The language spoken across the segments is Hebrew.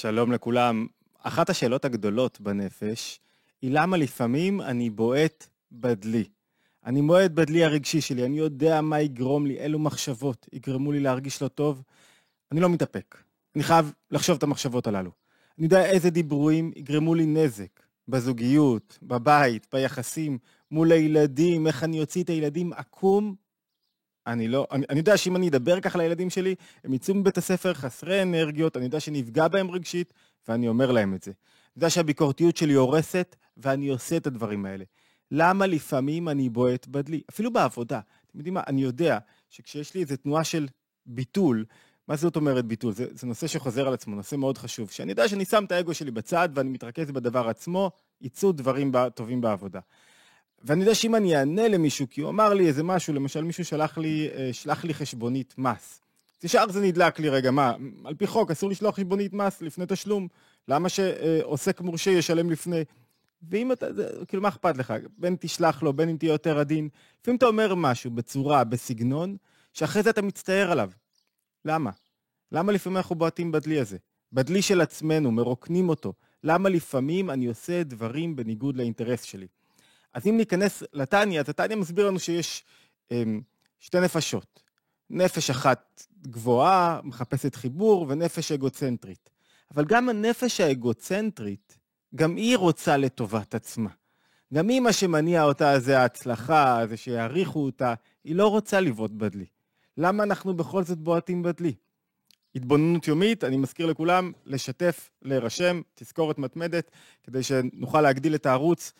שלום לכולם. אחת השאלות הגדולות בנפש היא למה לפעמים אני בועט בדלי. אני בועט בדלי הרגשי שלי, אני יודע מה יגרום לי, אילו מחשבות יגרמו לי להרגיש לא טוב. אני לא מתאפק. אני חייב לחשוב את המחשבות הללו. אני יודע איזה דיבורים יגרמו לי נזק, בזוגיות, בבית, ביחסים, מול הילדים, איך אני אוציא את הילדים עקום. אני לא, אני, אני יודע שאם אני אדבר ככה לילדים שלי, הם יצאו מבית הספר חסרי אנרגיות, אני יודע שנפגע בהם רגשית, ואני אומר להם את זה. אני יודע שהביקורתיות שלי הורסת, ואני עושה את הדברים האלה. למה לפעמים אני בועט בדלי? אפילו בעבודה. אתם יודעים מה? אני יודע שכשיש לי איזו תנועה של ביטול, מה זאת אומרת ביטול? זה, זה נושא שחוזר על עצמו, נושא מאוד חשוב. שאני יודע שאני שם את האגו שלי בצד ואני מתרכז בדבר עצמו, יצאו דברים טובים בעבודה. ואני יודע שאם אני אענה למישהו, כי הוא אמר לי איזה משהו, למשל מישהו שלח לי, אה, שלח לי חשבונית מס. ישר זה נדלק לי, רגע, מה, על פי חוק אסור לשלוח חשבונית מס לפני תשלום, למה שעוסק מורשה ישלם לפני? ואם אתה, זה, כאילו, מה אכפת לך? בין תשלח לו, בין אם תהיה יותר עדין. לפעמים אתה אומר משהו בצורה, בסגנון, שאחרי זה אתה מצטער עליו. למה? למה לפעמים אנחנו בועטים בדלי הזה? בדלי של עצמנו, מרוקנים אותו. למה לפעמים אני עושה דברים בניגוד לאינטרס שלי? אז אם ניכנס לתניא, אז התניא מסביר לנו שיש אמ, שתי נפשות. נפש אחת גבוהה, מחפשת חיבור, ונפש אגוצנטרית. אבל גם הנפש האגוצנטרית, גם היא רוצה לטובת עצמה. גם היא, מה שמניע אותה זה ההצלחה, זה שיעריכו אותה, היא לא רוצה לבעוט בדלי. למה אנחנו בכל זאת בועטים בדלי? התבוננות יומית, אני מזכיר לכולם, לשתף, להירשם, תזכורת מתמדת, כדי שנוכל להגדיל את הערוץ,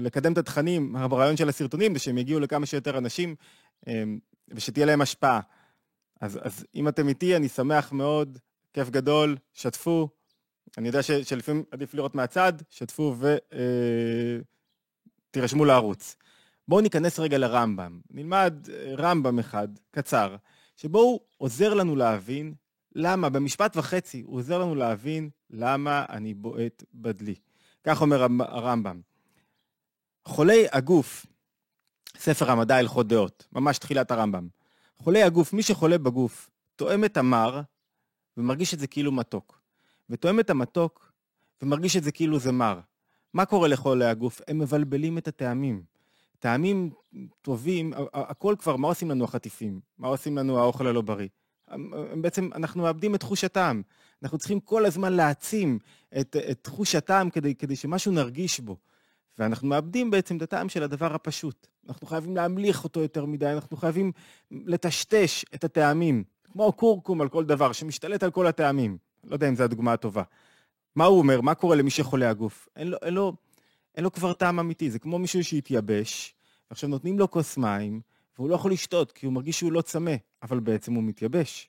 לקדם את התכנים, הרעיון של הסרטונים זה שהם יגיעו לכמה שיותר אנשים אה, ושתהיה להם השפעה. אז, אז אם אתם איתי, אני שמח מאוד, כיף גדול, שתפו. אני יודע ש, שלפעמים עדיף לראות מהצד, שתפו ותירשמו לערוץ. בואו ניכנס רגע לרמב"ם. נלמד רמב"ם אחד, קצר, שבו הוא עוזר לנו להבין למה, במשפט וחצי, הוא עוזר לנו להבין למה אני בועט בדלי. כך אומר הרמב"ם. חולי הגוף, ספר המדע הלכות דעות, ממש תחילת הרמב"ם. חולי הגוף, מי שחולה בגוף, תואם את המר ומרגיש את זה כאילו מתוק. ותואם את המתוק ומרגיש את זה כאילו זה מר. מה קורה לחולי הגוף? הם מבלבלים את הטעמים. טעמים טובים, הכל כבר, מה עושים לנו החטיפים? מה עושים לנו האוכל הלא בריא? בעצם אנחנו מאבדים את תחוש הטעם. אנחנו צריכים כל הזמן להעצים את, את תחוש הטעם כדי, כדי שמשהו נרגיש בו. ואנחנו מאבדים בעצם את הטעם של הדבר הפשוט. אנחנו חייבים להמליך אותו יותר מדי, אנחנו חייבים לטשטש את הטעמים, כמו קורקום על כל דבר, שמשתלט על כל הטעמים. לא יודע אם זו הדוגמה הטובה. מה הוא אומר? מה קורה למי שחולה הגוף? אין לו, אין לו, אין לו כבר טעם אמיתי, זה כמו מישהו שהתייבש, ועכשיו נותנים לו כוס מים, והוא לא יכול לשתות, כי הוא מרגיש שהוא לא צמא, אבל בעצם הוא מתייבש.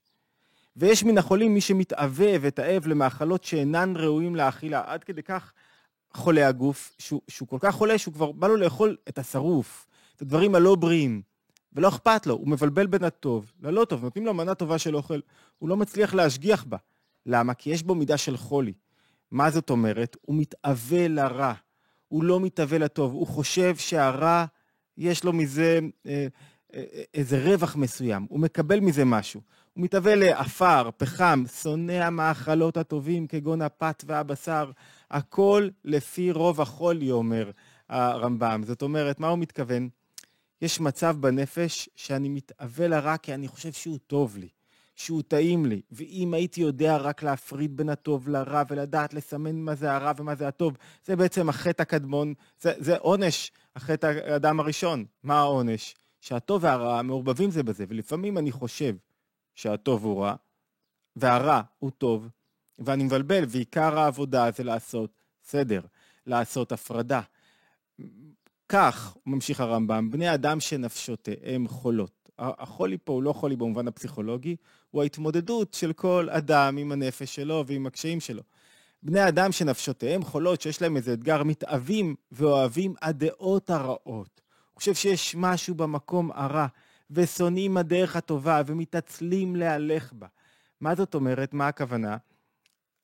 ויש מן החולים מי שמתאווה ותאב למאכלות שאינן ראויים לאכילה, עד כדי כך חולה הגוף, שהוא, שהוא כל כך חולה שהוא כבר בא לו לאכול את השרוף, את הדברים הלא בריאים, ולא אכפת לו, הוא מבלבל בין הטוב ללא טוב, נותנים לו מנה טובה של אוכל, הוא לא מצליח להשגיח בה. למה? כי יש בו מידה של חולי. מה זאת אומרת? הוא מתאווה לרע, הוא לא מתאווה לטוב, הוא חושב שהרע, יש לו מזה אה, אה, איזה רווח מסוים, הוא מקבל מזה משהו. הוא מתאווה לעפר, פחם, שונא המאכלות הטובים כגון הפת והבשר, הכל לפי רוב החולי, אומר הרמב"ם. זאת אומרת, מה הוא מתכוון? יש מצב בנפש שאני מתאווה לרע כי אני חושב שהוא טוב לי, שהוא טעים לי, ואם הייתי יודע רק להפריד בין הטוב לרע ולדעת לסמן מה זה הרע ומה זה הטוב, זה בעצם החטא הקדמון, זה, זה עונש, החטא האדם הראשון. מה העונש? שהטוב והרע מעורבבים זה בזה, ולפעמים אני חושב שהטוב הוא רע, והרע הוא טוב, ואני מבלבל, ועיקר העבודה זה לעשות סדר, לעשות הפרדה. כך, ממשיך הרמב"ם, בני אדם שנפשותיהם חולות. החולי פה הוא לא חולי במובן הפסיכולוגי, הוא ההתמודדות של כל אדם עם הנפש שלו ועם הקשיים שלו. בני אדם שנפשותיהם חולות, שיש להם איזה אתגר, מתאווים ואוהבים הדעות הרעות. הוא חושב שיש משהו במקום הרע, ושונאים הדרך הטובה, ומתעצלים להלך בה. מה זאת אומרת? מה הכוונה?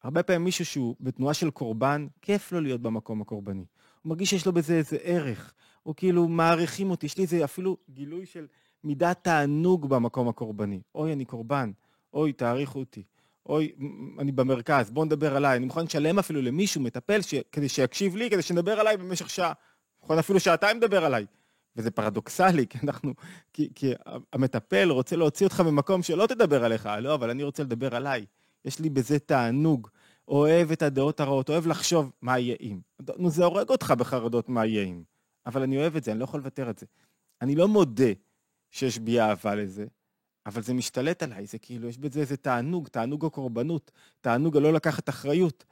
הרבה פעמים מישהו שהוא בתנועה של קורבן, כיף לו להיות במקום הקורבני. הוא מרגיש שיש לו בזה איזה ערך, או כאילו מעריכים אותי, יש לי איזה אפילו גילוי של מידת תענוג במקום הקורבני. אוי, אני קורבן, אוי, תעריכו אותי, אוי, אני במרכז, בוא נדבר עליי, אני מוכן לשלם אפילו למישהו, מטפל, ש... כדי שיקשיב לי, כדי שנדבר עליי במשך שעה. מוכן אפילו שעתיים לדבר עליי. וזה פרדוקסלי, כי אנחנו, כי, כי המטפל רוצה להוציא אותך ממקום שלא תדבר עליך, לא, אבל אני רוצה לדבר עליי. יש לי בזה תענוג. אוהב את הדעות הרעות, אוהב לחשוב מה יהיה אם. נו, זה הורג אותך בחרדות מה יהיה אם. אבל אני אוהב את זה, אני לא יכול לוותר את זה. אני לא מודה שיש בי אהבה לזה, אבל זה משתלט עליי, זה כאילו, יש בזה איזה תענוג, תענוג הקורבנות, תענוג הלא לקחת אחריות.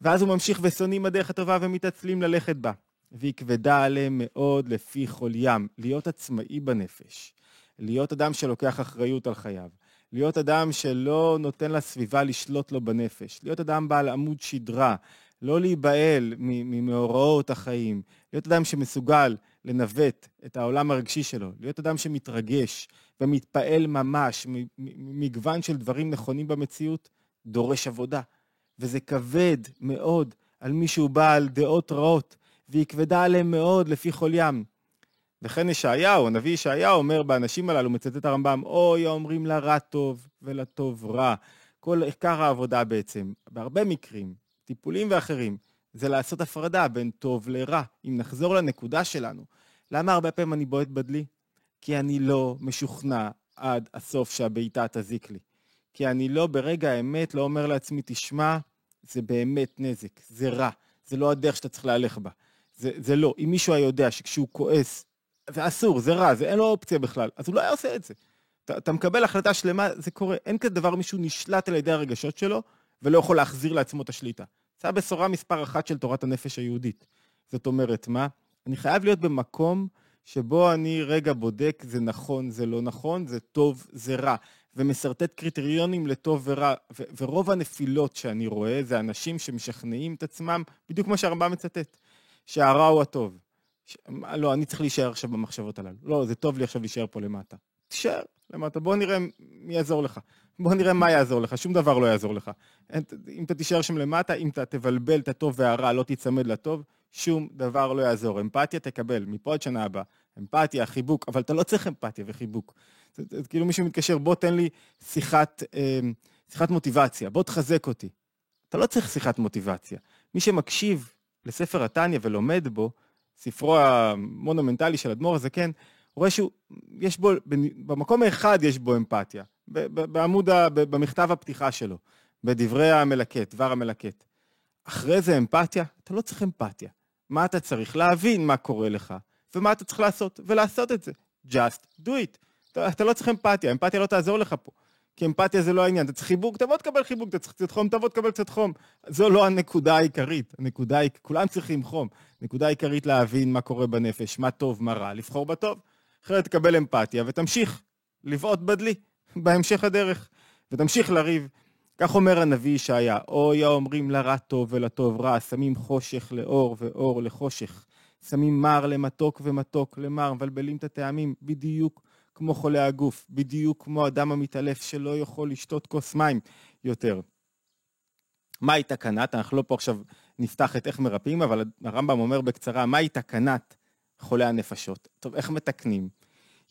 ואז הוא ממשיך ושונאים הדרך הטובה ומתעצלים ללכת בה. והיא כבדה עליהם מאוד לפי כל ים, להיות עצמאי בנפש, להיות אדם שלוקח אחריות על חייו, להיות אדם שלא נותן לסביבה לשלוט לו בנפש, להיות אדם בעל עמוד שדרה, לא להיבהל ממאורעות החיים, להיות אדם שמסוגל לנווט את העולם הרגשי שלו, להיות אדם שמתרגש ומתפעל ממש ממגוון של דברים נכונים במציאות, דורש עבודה. וזה כבד מאוד על מי שהוא בעל דעות רעות, והיא כבדה עליהם מאוד לפי כל ים. וכן ישעיהו, הנביא ישעיהו אומר באנשים הללו, מצטט הרמב"ם, אוי האומרים לרע טוב ולטוב רע. כל עיקר העבודה בעצם, בהרבה מקרים, טיפולים ואחרים, זה לעשות הפרדה בין טוב לרע. אם נחזור לנקודה שלנו, למה הרבה פעמים אני בועט בדלי? כי אני לא משוכנע עד הסוף שהבעיטה תזיק לי. כי אני לא ברגע האמת לא אומר לעצמי, תשמע, זה באמת נזק, זה רע, זה לא הדרך שאתה צריך להלך בה. זה, זה לא. אם מישהו היה יודע שכשהוא כועס, זה אסור, זה רע, זה אין לו אופציה בכלל, אז הוא לא היה עושה את זה. אתה, אתה מקבל החלטה שלמה, זה קורה. אין כזה דבר מישהו נשלט על ידי הרגשות שלו, ולא יכול להחזיר לעצמו את השליטה. זו הבשורה מספר אחת של תורת הנפש היהודית. זאת אומרת, מה? אני חייב להיות במקום שבו אני רגע בודק, זה נכון, זה לא נכון, זה טוב, זה רע, ומשרטט קריטריונים לטוב ורע, ו- ורוב הנפילות שאני רואה זה אנשים שמשכנעים את עצמם, בדיוק כמו שהרמב"ם מצטט. שהרע הוא הטוב. ש... לא, אני צריך להישאר עכשיו במחשבות הללו. לא, זה טוב לי עכשיו להישאר פה למטה. תישאר למטה, בוא נראה מי יעזור לך. בוא נראה מה יעזור לך, שום דבר לא יעזור לך. אם אתה תישאר שם למטה, אם אתה תבלבל את הטוב והרע, לא תיצמד לטוב, שום דבר לא יעזור. אמפתיה תקבל, מפה עד שנה הבאה. אמפתיה, חיבוק, אבל אתה לא צריך אמפתיה וחיבוק. זה, זה, זה כאילו מישהו מתקשר, בוא תן לי שיחת, אה, שיחת מוטיבציה, בוא תחזק אותי. אתה לא צריך שיחת מוטיבציה. מי שמקשיב לספר התניא ולומד בו, ספרו המונומנטלי של אדמו"ר הזקן, רואה שהוא, יש בו, במקום האחד יש בו אמפתיה, בעמוד, במכתב הפתיחה שלו, בדברי המלקט, דבר המלקט. אחרי זה אמפתיה? אתה לא צריך אמפתיה. מה אתה צריך? להבין מה קורה לך, ומה אתה צריך לעשות, ולעשות את זה. just do it. אתה, אתה לא צריך אמפתיה, אמפתיה לא תעזור לך פה. כי אמפתיה זה לא העניין, אתה צריך חיבוק, תבוא תקבל חיבוק, אתה צריך קצת חום, תבוא תקבל קצת חום. זו לא הנקודה העיקרית, הנקודה כולם צריכים חום. נקודה עיקרית להבין מה קורה בנפש, מה טוב, מה רע, לבחור בטוב. אחרת תקבל אמפתיה ותמשיך לבעוט בדלי בהמשך הדרך, ותמשיך לריב. כך אומר הנביא ישעיה, אוי האומרים לרע טוב ולטוב רע, שמים חושך לאור ואור לחושך. שמים מר למתוק ומתוק למר, מבלבלים את הטעמים בדיוק כמו חולה הגוף, בדיוק כמו אדם המתעלף שלא יכול לשתות כוס מים יותר. מהי תקנת? אנחנו לא פה עכשיו נפתח את איך מרפאים, אבל הרמב"ם אומר בקצרה, מהי תקנת חולי הנפשות? טוב, איך מתקנים?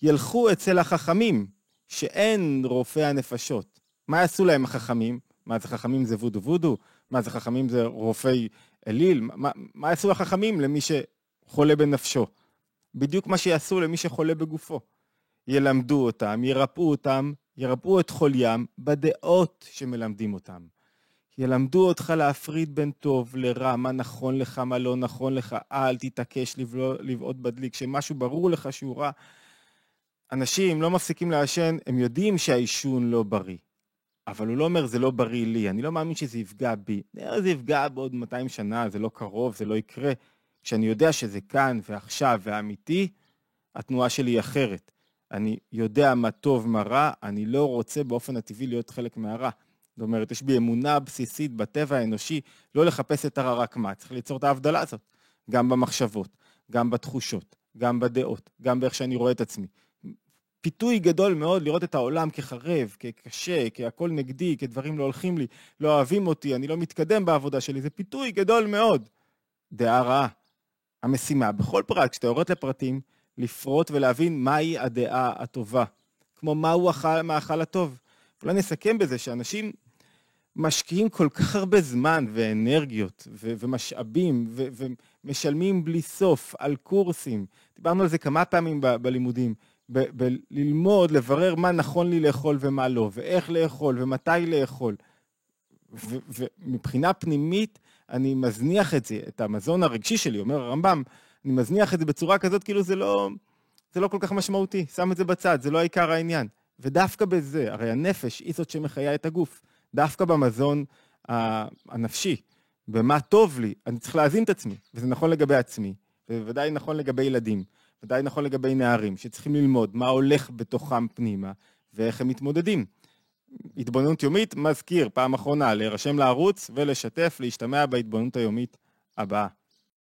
ילכו אצל החכמים, שאין רופאי הנפשות. מה יעשו להם החכמים? מה זה חכמים זה וודו וודו? מה זה חכמים זה רופאי אליל? מה, מה יעשו החכמים למי שחולה בנפשו? בדיוק מה שיעשו למי שחולה בגופו. ילמדו אותם, ירפאו אותם, ירפאו את חוליים בדעות שמלמדים אותם. ילמדו אותך להפריד בין טוב לרע, מה נכון לך, מה לא נכון לך, אל תתעקש לבעוט בדלי. כשמשהו ברור לך שהוא רע, אנשים לא מפסיקים לעשן, הם יודעים שהעישון לא בריא. אבל הוא לא אומר, זה לא בריא לי, אני לא מאמין שזה יפגע בי. זה יפגע בעוד 200 שנה, זה לא קרוב, זה לא יקרה. כשאני יודע שזה כאן ועכשיו ואמיתי, התנועה שלי היא אחרת. אני יודע מה טוב, מה רע, אני לא רוצה באופן הטבעי להיות חלק מהרע. זאת אומרת, יש בי אמונה בסיסית בטבע האנושי לא לחפש את הרע רק מה, צריך ליצור את ההבדלה הזאת, גם במחשבות, גם בתחושות, גם בדעות, גם באיך שאני רואה את עצמי. פיתוי גדול מאוד לראות את העולם כחרב, כקשה, כהכל נגדי, כדברים לא הולכים לי, לא אוהבים אותי, אני לא מתקדם בעבודה שלי, זה פיתוי גדול מאוד. דעה רעה. המשימה, בכל פרט, כשאתה יורד לפרטים, לפרוט ולהבין מהי הדעה הטובה. כמו מהו המאכל הטוב. אולי נסכם בזה שאנשים משקיעים כל כך הרבה זמן ואנרגיות ו- ומשאבים ו- ומשלמים בלי סוף על קורסים. דיברנו על זה כמה פעמים ב- בלימודים. בללמוד, לברר מה נכון לי לאכול ומה לא, ואיך לאכול ומתי לאכול. ומבחינה פנימית, אני מזניח את זה, את המזון הרגשי שלי, אומר הרמב"ם, אני מזניח את זה בצורה כזאת, כאילו זה לא, זה לא כל כך משמעותי, שם את זה בצד, זה לא העיקר העניין. ודווקא בזה, הרי הנפש היא זאת שמחיה את הגוף, דווקא במזון הנפשי, במה טוב לי, אני צריך להזין את עצמי, וזה נכון לגבי עצמי, ובוודאי נכון לגבי ילדים, ודאי נכון לגבי נערים, שצריכים ללמוד מה הולך בתוכם פנימה, ואיך הם מתמודדים. התבוננות יומית, מזכיר, פעם אחרונה, להירשם לערוץ ולשתף, להשתמע בהתבוננות היומית הבאה.